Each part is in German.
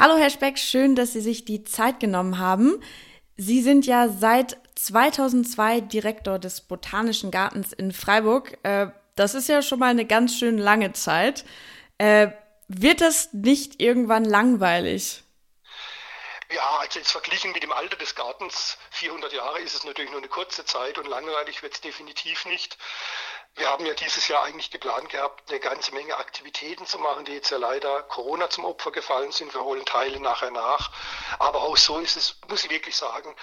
Hallo Herr Speck, schön, dass Sie sich die Zeit genommen haben. Sie sind ja seit 2002 Direktor des Botanischen Gartens in Freiburg. Äh, das ist ja schon mal eine ganz schön lange Zeit. Äh, wird das nicht irgendwann langweilig? Ja, also jetzt verglichen mit dem Alter des Gartens, 400 Jahre ist es natürlich nur eine kurze Zeit und langweilig wird es definitiv nicht. Wir haben ja dieses Jahr eigentlich geplant gehabt, eine ganze Menge Aktivitäten zu machen, die jetzt ja leider Corona zum Opfer gefallen sind. Wir holen Teile nachher nach. Aber auch so ist es, muss ich wirklich sagen,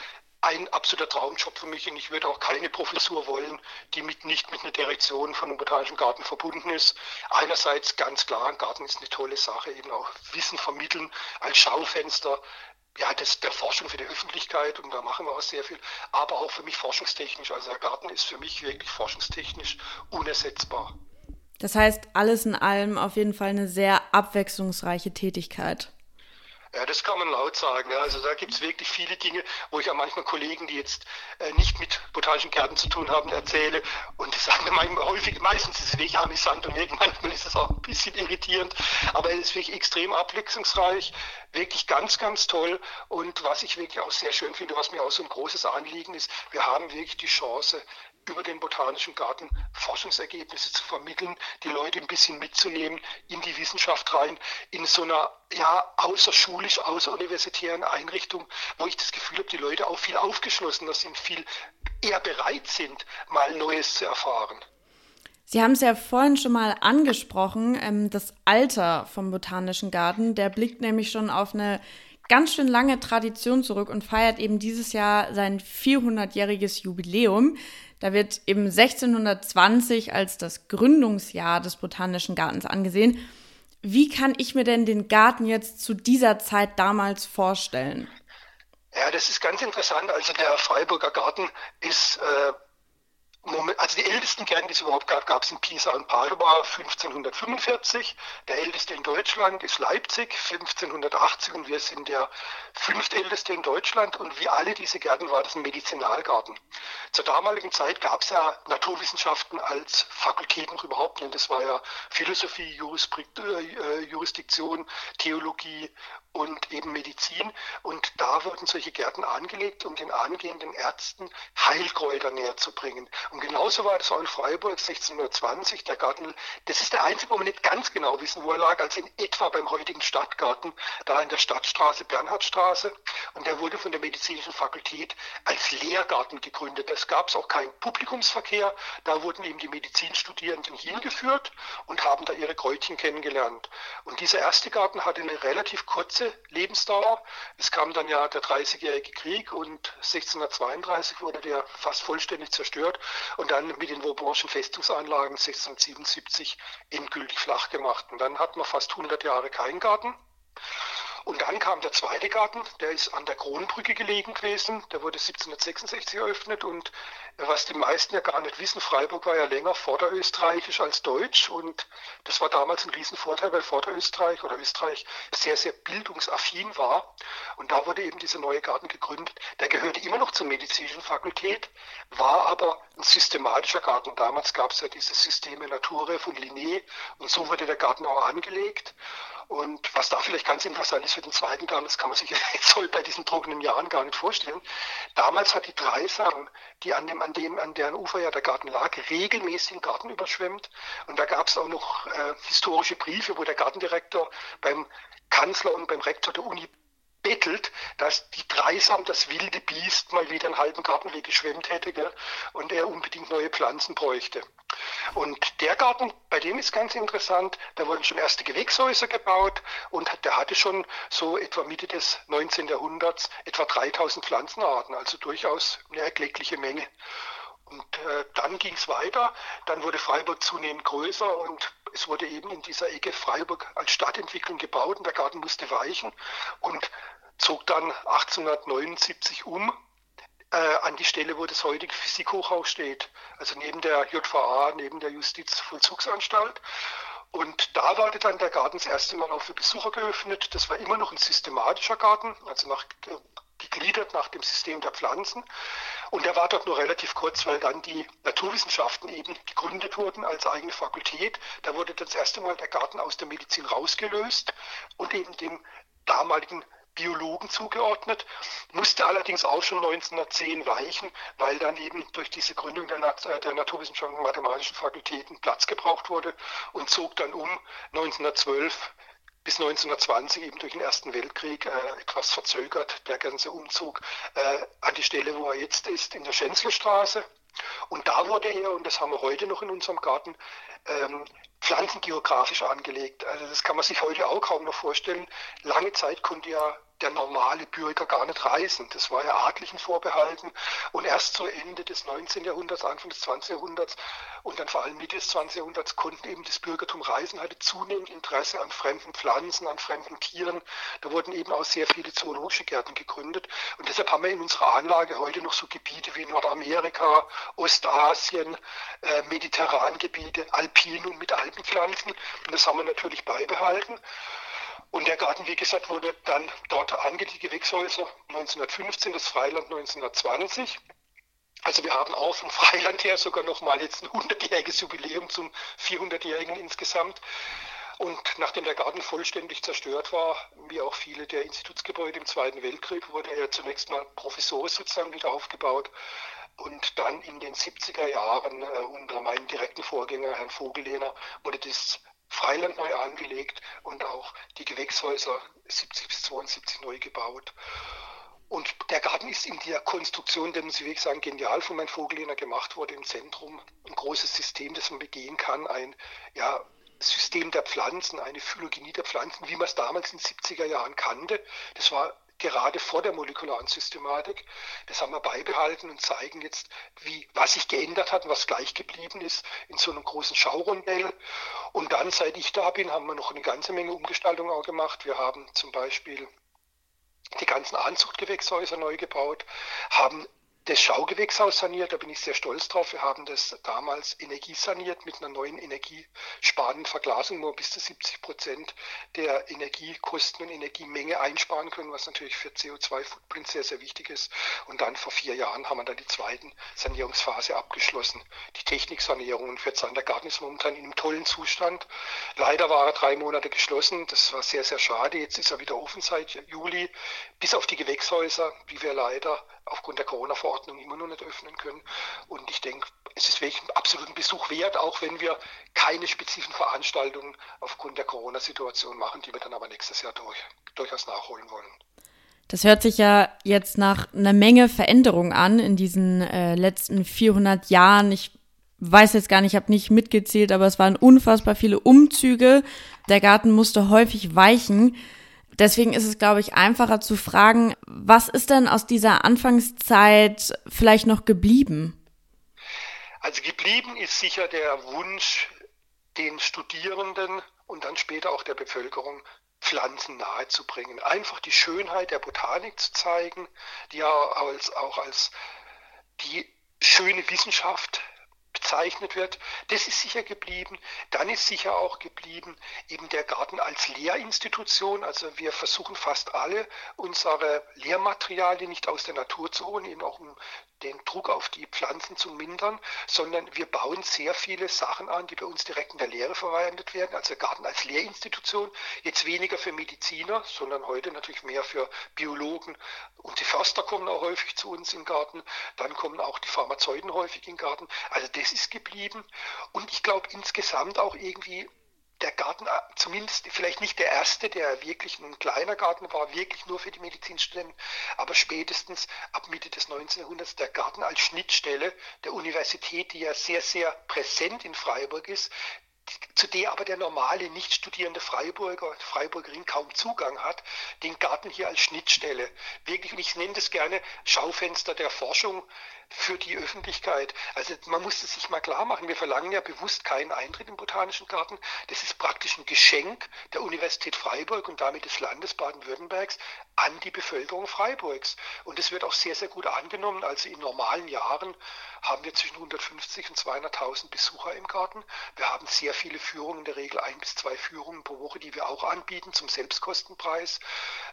ein absoluter Traumjob für mich und ich würde auch keine Professur wollen, die mit, nicht mit einer Direktion von einem botanischen Garten verbunden ist. Einerseits ganz klar, ein Garten ist eine tolle Sache, eben auch Wissen vermitteln als Schaufenster ja, das, der Forschung für die Öffentlichkeit und da machen wir auch sehr viel, aber auch für mich forschungstechnisch. Also der Garten ist für mich wirklich forschungstechnisch unersetzbar. Das heißt, alles in allem auf jeden Fall eine sehr abwechslungsreiche Tätigkeit. Ja, das kann man laut sagen. Ja. Also da gibt es wirklich viele Dinge, wo ich auch manchmal Kollegen, die jetzt äh, nicht mit botanischen Gärten zu tun haben, erzähle. Und die sagen manchmal häufig, meistens ist es wirklich amüsant und manchmal ist es auch ein bisschen irritierend. Aber es ist wirklich extrem abwechslungsreich, wirklich ganz, ganz toll. Und was ich wirklich auch sehr schön finde, was mir auch so ein großes Anliegen ist, wir haben wirklich die Chance, über den Botanischen Garten Forschungsergebnisse zu vermitteln, die Leute ein bisschen mitzunehmen in die Wissenschaft rein, in so einer ja außerschulisch, außeruniversitären Einrichtung, wo ich das Gefühl habe, die Leute auch viel aufgeschlossener sind, viel eher bereit sind, mal Neues zu erfahren. Sie haben es ja vorhin schon mal angesprochen, ähm, das Alter vom Botanischen Garten, der blickt nämlich schon auf eine ganz schön lange Tradition zurück und feiert eben dieses Jahr sein 400-jähriges Jubiläum. Da wird eben 1620 als das Gründungsjahr des Botanischen Gartens angesehen. Wie kann ich mir denn den Garten jetzt zu dieser Zeit damals vorstellen? Ja, das ist ganz interessant. Also der Freiburger Garten ist äh, also die ältesten Gärten, die es überhaupt gab, gab es in Pisa und Padua 1545. Der älteste in Deutschland ist Leipzig 1580 und wir sind der fünftälteste in Deutschland und wie alle diese Gärten war das ein Medizinalgarten. Zur damaligen Zeit gab es ja Naturwissenschaften als Fakultät noch überhaupt nicht. Das war ja Philosophie, äh, Jurisdiktion, Theologie und eben Medizin. Und da wurden solche Gärten angelegt, um den angehenden Ärzten Heilkräuter näher zu bringen. Und genauso war das auch in Freiburg 1620. Der Garten, das ist der einzige, wo wir nicht ganz genau wissen, wo er lag, als in etwa beim heutigen Stadtgarten, da in der Stadtstraße, Bernhardstraße. Und der wurde von der medizinischen Fakultät als Lehrgarten gegründet. Es gab auch keinen Publikumsverkehr. Da wurden eben die Medizinstudierenden hingeführt und haben da ihre Kräutchen kennengelernt. Und dieser erste Garten hatte eine relativ kurze Lebensdauer. Es kam dann ja der Dreißigjährige Krieg und 1632 wurde der fast vollständig zerstört und dann mit den Vaubanschen Festungsanlagen 1677 endgültig flach gemacht. Und dann hat man fast 100 Jahre keinen Garten. Und dann kam der zweite Garten, der ist an der Kronbrücke gelegen gewesen. Der wurde 1766 eröffnet und was die meisten ja gar nicht wissen, Freiburg war ja länger vorderösterreichisch als deutsch und das war damals ein Riesenvorteil, weil Vorderösterreich oder Österreich sehr, sehr bildungsaffin war. Und da wurde eben dieser neue Garten gegründet. Der gehörte immer noch zur medizinischen Fakultät, war aber ein systematischer Garten. Damals gab es ja diese Systeme Nature von Linné und so wurde der Garten auch angelegt. Und was da vielleicht ganz interessant ist für den zweiten Garten, das kann man sich jetzt heute bei diesen trockenen Jahren gar nicht vorstellen. Damals hat die Dreisam, die an dem, an dem, an deren Ufer ja der Garten lag, regelmäßig den Garten überschwemmt. Und da gab es auch noch äh, historische Briefe, wo der Gartendirektor beim Kanzler und beim Rektor der Uni bettelt, dass die Dreisam, das wilde Biest, mal wieder einen halben Gartenweg geschwemmt hätte gell? und er unbedingt neue Pflanzen bräuchte. Und der Garten, bei dem ist ganz interessant, da wurden schon erste Gewächshäuser gebaut und der hatte schon so etwa Mitte des 19. Jahrhunderts etwa 3000 Pflanzenarten, also durchaus eine erkleckliche Menge. Und äh, dann ging es weiter, dann wurde Freiburg zunehmend größer und es wurde eben in dieser Ecke Freiburg als Stadtentwicklung gebaut und der Garten musste weichen und zog dann 1879 um äh, an die Stelle, wo das heutige Physikhochhaus steht. Also neben der JVA, neben der Justizvollzugsanstalt. Und da wurde dann der Garten das erste Mal auch für Besucher geöffnet. Das war immer noch ein systematischer Garten, also nach, gegliedert nach dem System der Pflanzen. Und er war dort nur relativ kurz, weil dann die Naturwissenschaften eben gegründet wurden als eigene Fakultät. Da wurde das erste Mal der Garten aus der Medizin rausgelöst und eben dem damaligen Biologen zugeordnet, musste allerdings auch schon 1910 weichen, weil dann eben durch diese Gründung der, Nat der Naturwissenschaften und Mathematischen Fakultäten Platz gebraucht wurde und zog dann um 1912 bis 1920 eben durch den Ersten Weltkrieg äh, etwas verzögert, der ganze Umzug äh, an die Stelle, wo er jetzt ist, in der Schänzlerstraße. Und da wurde er, und das haben wir heute noch in unserem Garten, ähm, pflanzengeografisch angelegt. Also das kann man sich heute auch kaum noch vorstellen. Lange Zeit konnte ja der normale Bürger gar nicht reisen. Das war ja Adlichen vorbehalten. Und erst zu Ende des 19. Jahrhunderts, Anfang des 20. Jahrhunderts und dann vor allem Mitte des 20. Jahrhunderts konnten eben das Bürgertum reisen, hatte zunehmend Interesse an fremden Pflanzen, an fremden Tieren. Da wurden eben auch sehr viele zoologische Gärten gegründet. Und deshalb haben wir in unserer Anlage heute noch so Gebiete wie Nordamerika, Ostasien, äh, Mediterrangebiete, Alpin und mit Alpenpflanzen. Und das haben wir natürlich beibehalten. Und der Garten, wie gesagt, wurde dann dort angelegt, die Gewächshäuser 1915, das Freiland 1920. Also wir haben auch vom Freiland her sogar nochmal jetzt ein 100-jähriges Jubiläum zum 400-jährigen insgesamt. Und nachdem der Garten vollständig zerstört war, wie auch viele der Institutsgebäude im Zweiten Weltkrieg, wurde er zunächst mal provisorisch sozusagen wieder aufgebaut. Und dann in den 70er Jahren äh, unter meinem direkten Vorgänger, Herrn Vogellehner, wurde das Freiland neu angelegt und auch die Gewächshäuser 70 bis 72 neu gebaut. Und der Garten ist in der Konstruktion, der muss ich wirklich sagen, genial von meinem Vogellehner gemacht wurde im Zentrum. Ein großes System, das man begehen kann, ein ja, System der Pflanzen, eine Phylogenie der Pflanzen, wie man es damals in den 70er Jahren kannte. Das war gerade vor der molekularen Systematik. Das haben wir beibehalten und zeigen jetzt, wie, was sich geändert hat, was gleich geblieben ist in so einem großen Schaurondell. Und dann, seit ich da bin, haben wir noch eine ganze Menge Umgestaltung auch gemacht. Wir haben zum Beispiel die ganzen Anzuchtgewächshäuser neu gebaut, haben das Schaugewächshaus saniert, da bin ich sehr stolz drauf. Wir haben das damals energiesaniert mit einer neuen energiesparenden Verglasung, wo wir bis zu 70 Prozent der Energiekosten und Energiemenge einsparen können, was natürlich für CO2-Footprint sehr, sehr wichtig ist. Und dann vor vier Jahren haben wir dann die zweite Sanierungsphase abgeschlossen. Die Techniksanierung und für Zandergarten ist momentan in einem tollen Zustand. Leider war er drei Monate geschlossen, das war sehr, sehr schade. Jetzt ist er wieder offen seit Juli, bis auf die Gewächshäuser, wie wir leider aufgrund der Corona-Verordnung immer noch nicht öffnen können. Und ich denke, es ist wirklich einen absoluten Besuch wert, auch wenn wir keine spezifischen Veranstaltungen aufgrund der Corona-Situation machen, die wir dann aber nächstes Jahr durch, durchaus nachholen wollen. Das hört sich ja jetzt nach einer Menge Veränderung an in diesen äh, letzten 400 Jahren. Ich weiß jetzt gar nicht, ich habe nicht mitgezählt, aber es waren unfassbar viele Umzüge. Der Garten musste häufig weichen. Deswegen ist es, glaube ich, einfacher zu fragen, was ist denn aus dieser Anfangszeit vielleicht noch geblieben? Also geblieben ist sicher der Wunsch, den Studierenden und dann später auch der Bevölkerung Pflanzen nahezubringen. Einfach die Schönheit der Botanik zu zeigen, die ja als, auch als die schöne Wissenschaft bezeichnet wird. Das ist sicher geblieben. Dann ist sicher auch geblieben eben der Garten als Lehrinstitution. Also wir versuchen fast alle unsere Lehrmaterialien nicht aus der Natur zu holen, eben auch um den Druck auf die Pflanzen zu mindern, sondern wir bauen sehr viele Sachen an, die bei uns direkt in der Lehre verwendet werden. Also Garten als Lehrinstitution, jetzt weniger für Mediziner, sondern heute natürlich mehr für Biologen. Und die Förster kommen auch häufig zu uns im Garten. Dann kommen auch die Pharmazeuten häufig in den Garten. Also das ist geblieben. Und ich glaube insgesamt auch irgendwie der Garten, äh, zumindest vielleicht nicht der erste, der wirklich ein kleiner Garten war, wirklich nur für die Medizinstudenten, aber spätestens ab Mitte des 19. Jahrhunderts der Garten als Schnittstelle der Universität, die ja sehr, sehr präsent in Freiburg ist, zu der aber der normale nicht studierende Freiburger, Freiburgerin kaum Zugang hat, den Garten hier als Schnittstelle. Wirklich, und ich nenne das gerne Schaufenster der Forschung für die Öffentlichkeit. Also man muss es sich mal klar machen, wir verlangen ja bewusst keinen Eintritt im Botanischen Garten. Das ist praktisch ein Geschenk der Universität Freiburg und damit des Landes Baden-Württembergs an die Bevölkerung Freiburgs. Und es wird auch sehr, sehr gut angenommen. Also in normalen Jahren haben wir zwischen 150 und 200.000 Besucher im Garten. Wir haben sehr viele Führungen, in der Regel ein bis zwei Führungen pro Woche, die wir auch anbieten zum Selbstkostenpreis.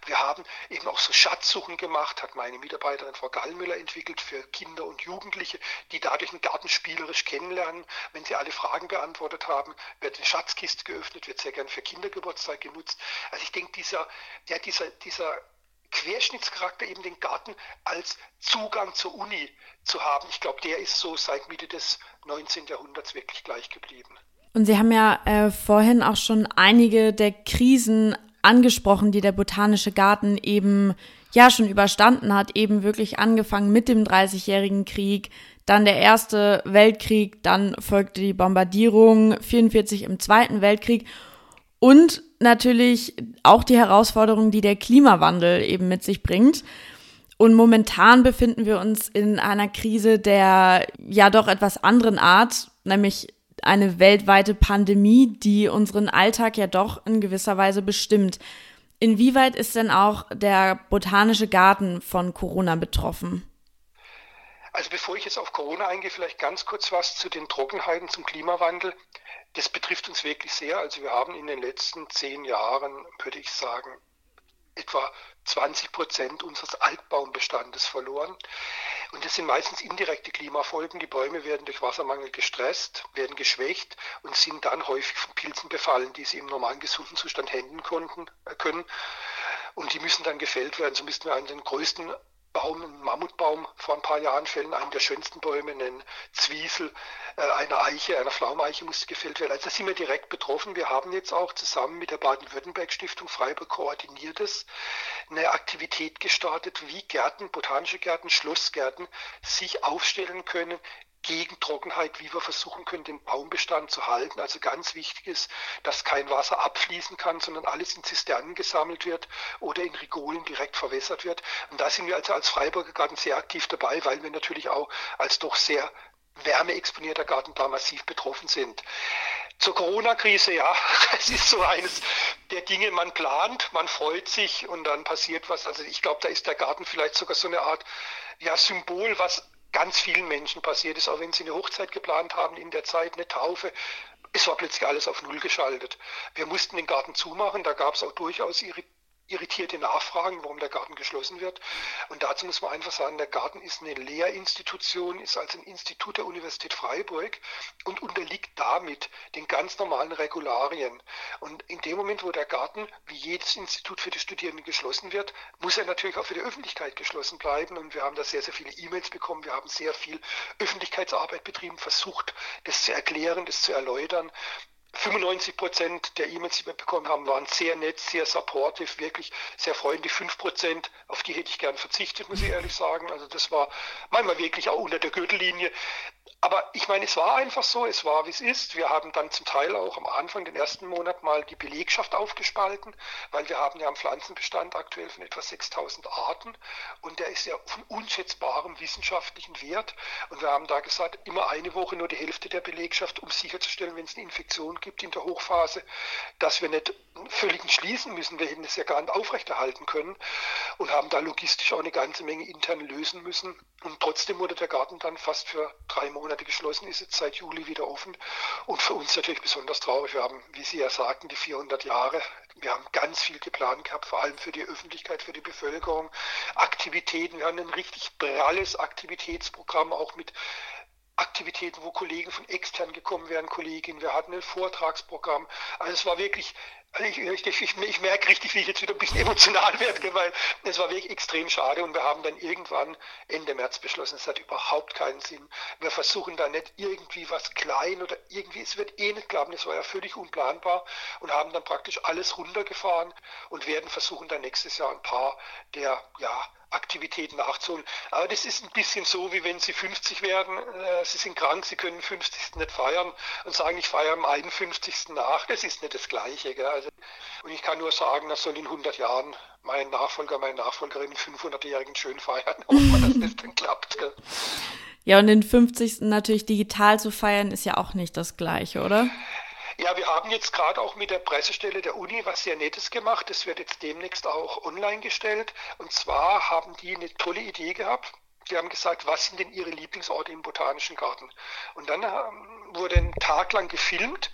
Wir haben eben auch so Schatzsuchen gemacht, hat meine Mitarbeiterin Frau Gallmüller entwickelt für Kinder und Jugendliche, die dadurch den Garten spielerisch kennenlernen. Wenn sie alle Fragen beantwortet haben, wird eine Schatzkiste geöffnet, wird sehr gern für Kindergeburtstag genutzt. Also ich denke, dieser, ja, dieser, dieser Querschnittscharakter eben den Garten als Zugang zur Uni zu haben. Ich glaube, der ist so seit Mitte des 19. Jahrhunderts wirklich gleich geblieben. Und Sie haben ja äh, vorhin auch schon einige der Krisen angesprochen, die der Botanische Garten eben ja schon überstanden hat, eben wirklich angefangen mit dem Dreißigjährigen Krieg, dann der Erste Weltkrieg, dann folgte die Bombardierung, 44 im Zweiten Weltkrieg und natürlich auch die Herausforderungen, die der Klimawandel eben mit sich bringt. Und momentan befinden wir uns in einer Krise der ja doch etwas anderen Art, nämlich eine weltweite Pandemie, die unseren Alltag ja doch in gewisser Weise bestimmt. Inwieweit ist denn auch der botanische Garten von Corona betroffen? Also bevor ich jetzt auf Corona eingehe, vielleicht ganz kurz was zu den Trockenheiten, zum Klimawandel. Das betrifft uns wirklich sehr. Also wir haben in den letzten zehn Jahren, würde ich sagen, etwa 20 Prozent unseres Altbaumbestandes verloren. Und das sind meistens indirekte Klimafolgen. Die Bäume werden durch Wassermangel gestresst, werden geschwächt und sind dann häufig von Pilzen befallen, die sie im normalen gesunden Zustand händen konnten, äh, können. Und die müssen dann gefällt werden. So müssten wir an den größten Baum, einen Mammutbaum vor ein paar Jahren fällen, einen der schönsten Bäume, einen Zwiesel, äh, eine Eiche, eine Pflaumeiche musste gefällt werden. Also da sind wir direkt betroffen. Wir haben jetzt auch zusammen mit der Baden-Württemberg-Stiftung Freiburg koordiniertes eine Aktivität gestartet, wie Gärten, botanische Gärten, Schlossgärten sich aufstellen können gegen Trockenheit, wie wir versuchen können, den Baumbestand zu halten. Also ganz wichtig ist, dass kein Wasser abfließen kann, sondern alles in Zisternen gesammelt wird oder in Rigolen direkt verwässert wird. Und da sind wir also als Freiburger Garten sehr aktiv dabei, weil wir natürlich auch als doch sehr wärmeexponierter Garten da massiv betroffen sind. Zur Corona-Krise, ja, es ist so eines der Dinge, man plant, man freut sich und dann passiert was. Also ich glaube, da ist der Garten vielleicht sogar so eine Art ja, Symbol, was ganz vielen Menschen passiert ist, auch wenn sie eine Hochzeit geplant haben in der Zeit, eine Taufe. Es war plötzlich alles auf Null geschaltet. Wir mussten den Garten zumachen, da gab es auch durchaus irritierte Nachfragen, warum der Garten geschlossen wird. Und dazu muss man einfach sagen, der Garten ist eine Lehrinstitution, ist als ein Institut der Universität Freiburg und unterliegt damit den ganz normalen Regularien. Und in dem Moment, wo der Garten, wie jedes Institut für die Studierenden geschlossen wird, muss er natürlich auch für die Öffentlichkeit geschlossen bleiben. Und wir haben da sehr, sehr viele E-Mails bekommen. Wir haben sehr viel Öffentlichkeitsarbeit betrieben, versucht, das zu erklären, das zu erläutern. 95 Prozent der E-Mails, die wir bekommen haben, waren sehr nett, sehr supportive, wirklich sehr freundlich. 5 Prozent, auf die hätte ich gern verzichtet, muss ich ehrlich sagen. Also das war manchmal wirklich auch unter der Gürtellinie. Aber ich meine, es war einfach so, es war wie es ist. Wir haben dann zum Teil auch am Anfang, den ersten Monat mal die Belegschaft aufgespalten, weil wir haben ja einen Pflanzenbestand aktuell von etwa 6000 Arten und der ist ja von unschätzbarem wissenschaftlichen Wert. Und wir haben da gesagt, immer eine Woche nur die Hälfte der Belegschaft, um sicherzustellen, wenn es eine Infektion gibt in der Hochphase, dass wir nicht völlig schließen müssen. Wir hätten es ja gar nicht aufrechterhalten können und haben da logistisch auch eine ganze Menge intern lösen müssen. Und trotzdem wurde der Garten dann fast für drei Monate geschlossen, ist jetzt seit Juli wieder offen. Und für uns natürlich besonders traurig. Wir haben, wie Sie ja sagten, die 400 Jahre. Wir haben ganz viel geplant gehabt, vor allem für die Öffentlichkeit, für die Bevölkerung. Aktivitäten. Wir haben ein richtig pralles Aktivitätsprogramm auch mit Aktivitäten, wo Kollegen von extern gekommen wären, Kolleginnen. Wir hatten ein Vortragsprogramm. Also es war wirklich ich, ich, ich, ich, merke richtig, wie ich jetzt wieder ein bisschen emotional werde, weil es war wirklich extrem schade und wir haben dann irgendwann Ende März beschlossen, es hat überhaupt keinen Sinn. Wir versuchen da nicht irgendwie was klein oder irgendwie, es wird eh nicht klappen, es war ja völlig unplanbar und haben dann praktisch alles runtergefahren und werden versuchen dann nächstes Jahr ein paar der, ja, Aktivitäten nachzuholen. Aber das ist ein bisschen so, wie wenn Sie 50 werden, äh, Sie sind krank, Sie können 50. nicht feiern und sagen, ich feiere am 51. nach. Das ist nicht das Gleiche. Gell? Also, und ich kann nur sagen, das soll in 100 Jahren mein Nachfolger, meine Nachfolgerin 500-Jährigen schön feiern, dass das dann klappt. Gell? Ja, und den 50. natürlich digital zu feiern, ist ja auch nicht das Gleiche, oder? Ja, wir haben jetzt gerade auch mit der Pressestelle der Uni was sehr Nettes gemacht. Das wird jetzt demnächst auch online gestellt. Und zwar haben die eine tolle Idee gehabt. Die haben gesagt, was sind denn ihre Lieblingsorte im Botanischen Garten? Und dann ähm, wurde ein Tag lang gefilmt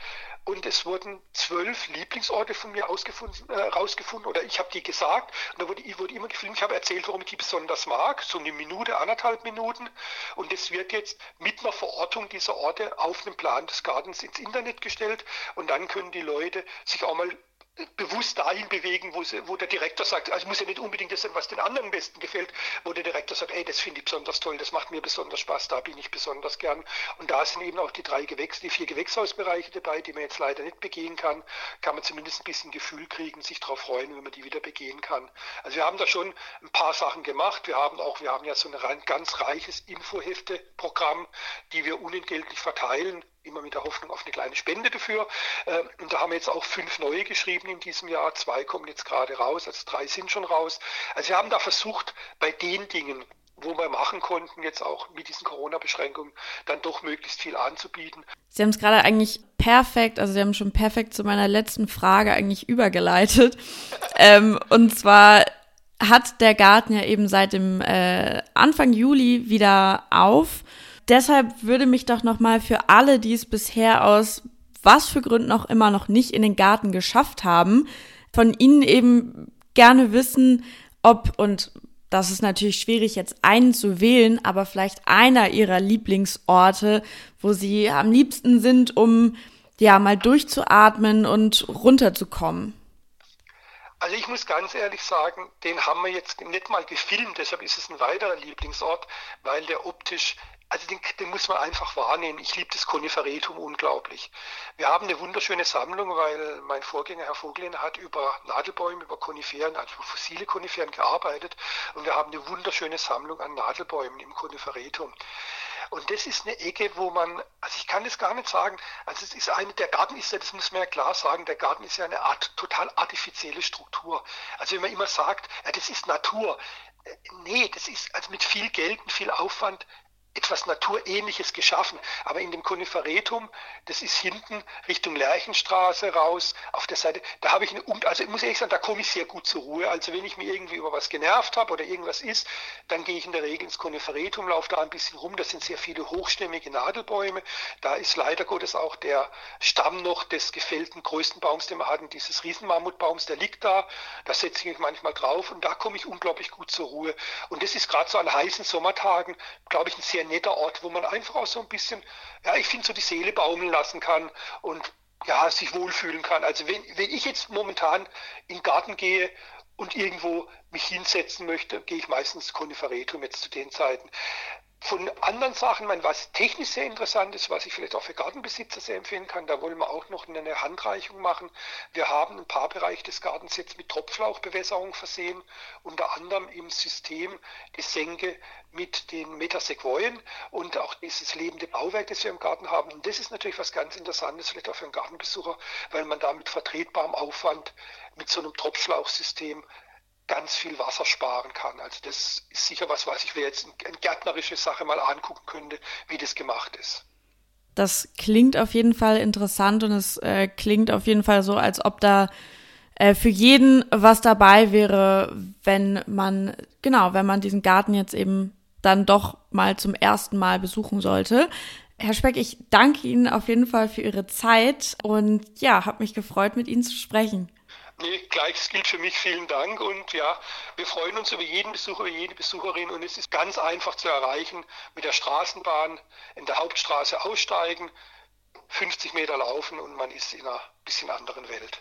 und es wurden zwölf Lieblingsorte von mir ausgefunden, äh, rausgefunden oder ich habe die gesagt. Und da wurde, wurde immer gefilmt. Ich habe erzählt, warum ich die besonders mag, so eine Minute, anderthalb Minuten. Und es wird jetzt mit einer Verortung dieser Orte auf den Plan des Gartens ins Internet gestellt. Und dann können die Leute sich auch mal bewusst dahin bewegen, wo, sie, wo der Direktor sagt, also muss ja nicht unbedingt das sein, was den anderen besten gefällt, wo der Direktor sagt, ey, das finde ich besonders toll, das macht mir besonders Spaß, da bin ich besonders gern. Und da sind eben auch die drei Gewächs, die vier Gewächshausbereiche dabei, die man jetzt leider nicht begehen kann, kann man zumindest ein bisschen Gefühl kriegen, sich darauf freuen, wenn man die wieder begehen kann. Also wir haben da schon ein paar Sachen gemacht. Wir haben auch, wir haben ja so ein ganz reiches Infohefte-Programm, die wir unentgeltlich verteilen immer mit der Hoffnung auf eine kleine Spende dafür. Ähm, und da haben wir jetzt auch fünf neue geschrieben in diesem Jahr. Zwei kommen jetzt gerade raus, also drei sind schon raus. Also wir haben da versucht, bei den Dingen, wo wir machen konnten, jetzt auch mit diesen Corona-Beschränkungen, dann doch möglichst viel anzubieten. Sie haben es gerade eigentlich perfekt, also Sie haben schon perfekt zu meiner letzten Frage eigentlich übergeleitet. ähm, und zwar hat der Garten ja eben seit dem äh, Anfang Juli wieder auf deshalb würde mich doch nochmal für alle, die es bisher aus was für Gründen auch immer noch nicht in den Garten geschafft haben, von Ihnen eben gerne wissen, ob, und das ist natürlich schwierig, jetzt einen zu wählen, aber vielleicht einer Ihrer Lieblingsorte, wo Sie am liebsten sind, um ja mal durchzuatmen und runterzukommen. Also ich muss ganz ehrlich sagen, den haben wir jetzt nicht mal gefilmt, deshalb ist es ein weiterer Lieblingsort, weil der optisch also den, den, muss man einfach wahrnehmen. Ich liebe das Koniferetum unglaublich. Wir haben eine wunderschöne Sammlung, weil mein Vorgänger Herr Vogelin hat über Nadelbäume, über Koniferen, also fossile Koniferen gearbeitet und wir haben eine wunderschöne Sammlung an Nadelbäumen im Koniferetum. Und das ist eine Ecke, wo man, also ich kann das gar nicht sagen, also es ist eine, der Garten ist ja, das muss man ja klar sagen, der Garten ist ja eine Art total artifizielle Struktur. Also wenn man immer sagt, ja, das ist Natur, äh, nee, das ist also mit viel Geld und viel Aufwand etwas Naturähnliches geschaffen. Aber in dem Koniferetum, das ist hinten Richtung Lerchenstraße raus, auf der Seite, da habe ich eine, also ich muss ehrlich sagen, da komme ich sehr gut zur Ruhe. Also wenn ich mir irgendwie über was genervt habe oder irgendwas ist, dann gehe ich in der Regel ins Koniferetum, laufe da ein bisschen rum. Das sind sehr viele hochstämmige Nadelbäume. Da ist leider Gottes auch der Stamm noch des gefällten größten Baums, den wir hatten, dieses Riesenmammutbaums, der liegt da. Da setze ich mich manchmal drauf und da komme ich unglaublich gut zur Ruhe. Und das ist gerade so an heißen Sommertagen, glaube ich, ein sehr netter Ort, wo man einfach auch so ein bisschen, ja, ich finde, so die Seele baumeln lassen kann und ja, sich wohlfühlen kann. Also wenn, wenn ich jetzt momentan in den Garten gehe und irgendwo mich hinsetzen möchte, gehe ich meistens Koniferetum jetzt zu den Zeiten. Von anderen Sachen, mein, was technisch sehr interessant ist, was ich vielleicht auch für Gartenbesitzer sehr empfehlen kann, da wollen wir auch noch eine Handreichung machen. Wir haben ein paar Bereiche des Gartens jetzt mit Tropflauchbewässerung versehen, unter anderem im System die Senke mit den Metasequoien und auch dieses lebende Bauwerk, das wir im Garten haben. Und das ist natürlich was ganz Interessantes, vielleicht auch für einen Gartenbesucher, weil man da mit vertretbarem Aufwand mit so einem Tropfschlauchsystem ganz viel Wasser sparen kann. Also das ist sicher was, was ich mir jetzt eine gärtnerische Sache mal angucken könnte, wie das gemacht ist. Das klingt auf jeden Fall interessant und es äh, klingt auf jeden Fall so, als ob da äh, für jeden was dabei wäre, wenn man, genau, wenn man diesen Garten jetzt eben dann doch mal zum ersten Mal besuchen sollte. Herr Speck, ich danke Ihnen auf jeden Fall für Ihre Zeit und ja, habe mich gefreut, mit Ihnen zu sprechen. Nee, gleiches gilt für mich. Vielen Dank. Und ja, wir freuen uns über jeden Besucher, über jede Besucherin. Und es ist ganz einfach zu erreichen mit der Straßenbahn in der Hauptstraße aussteigen, 50 Meter laufen und man ist in einer bisschen anderen Welt.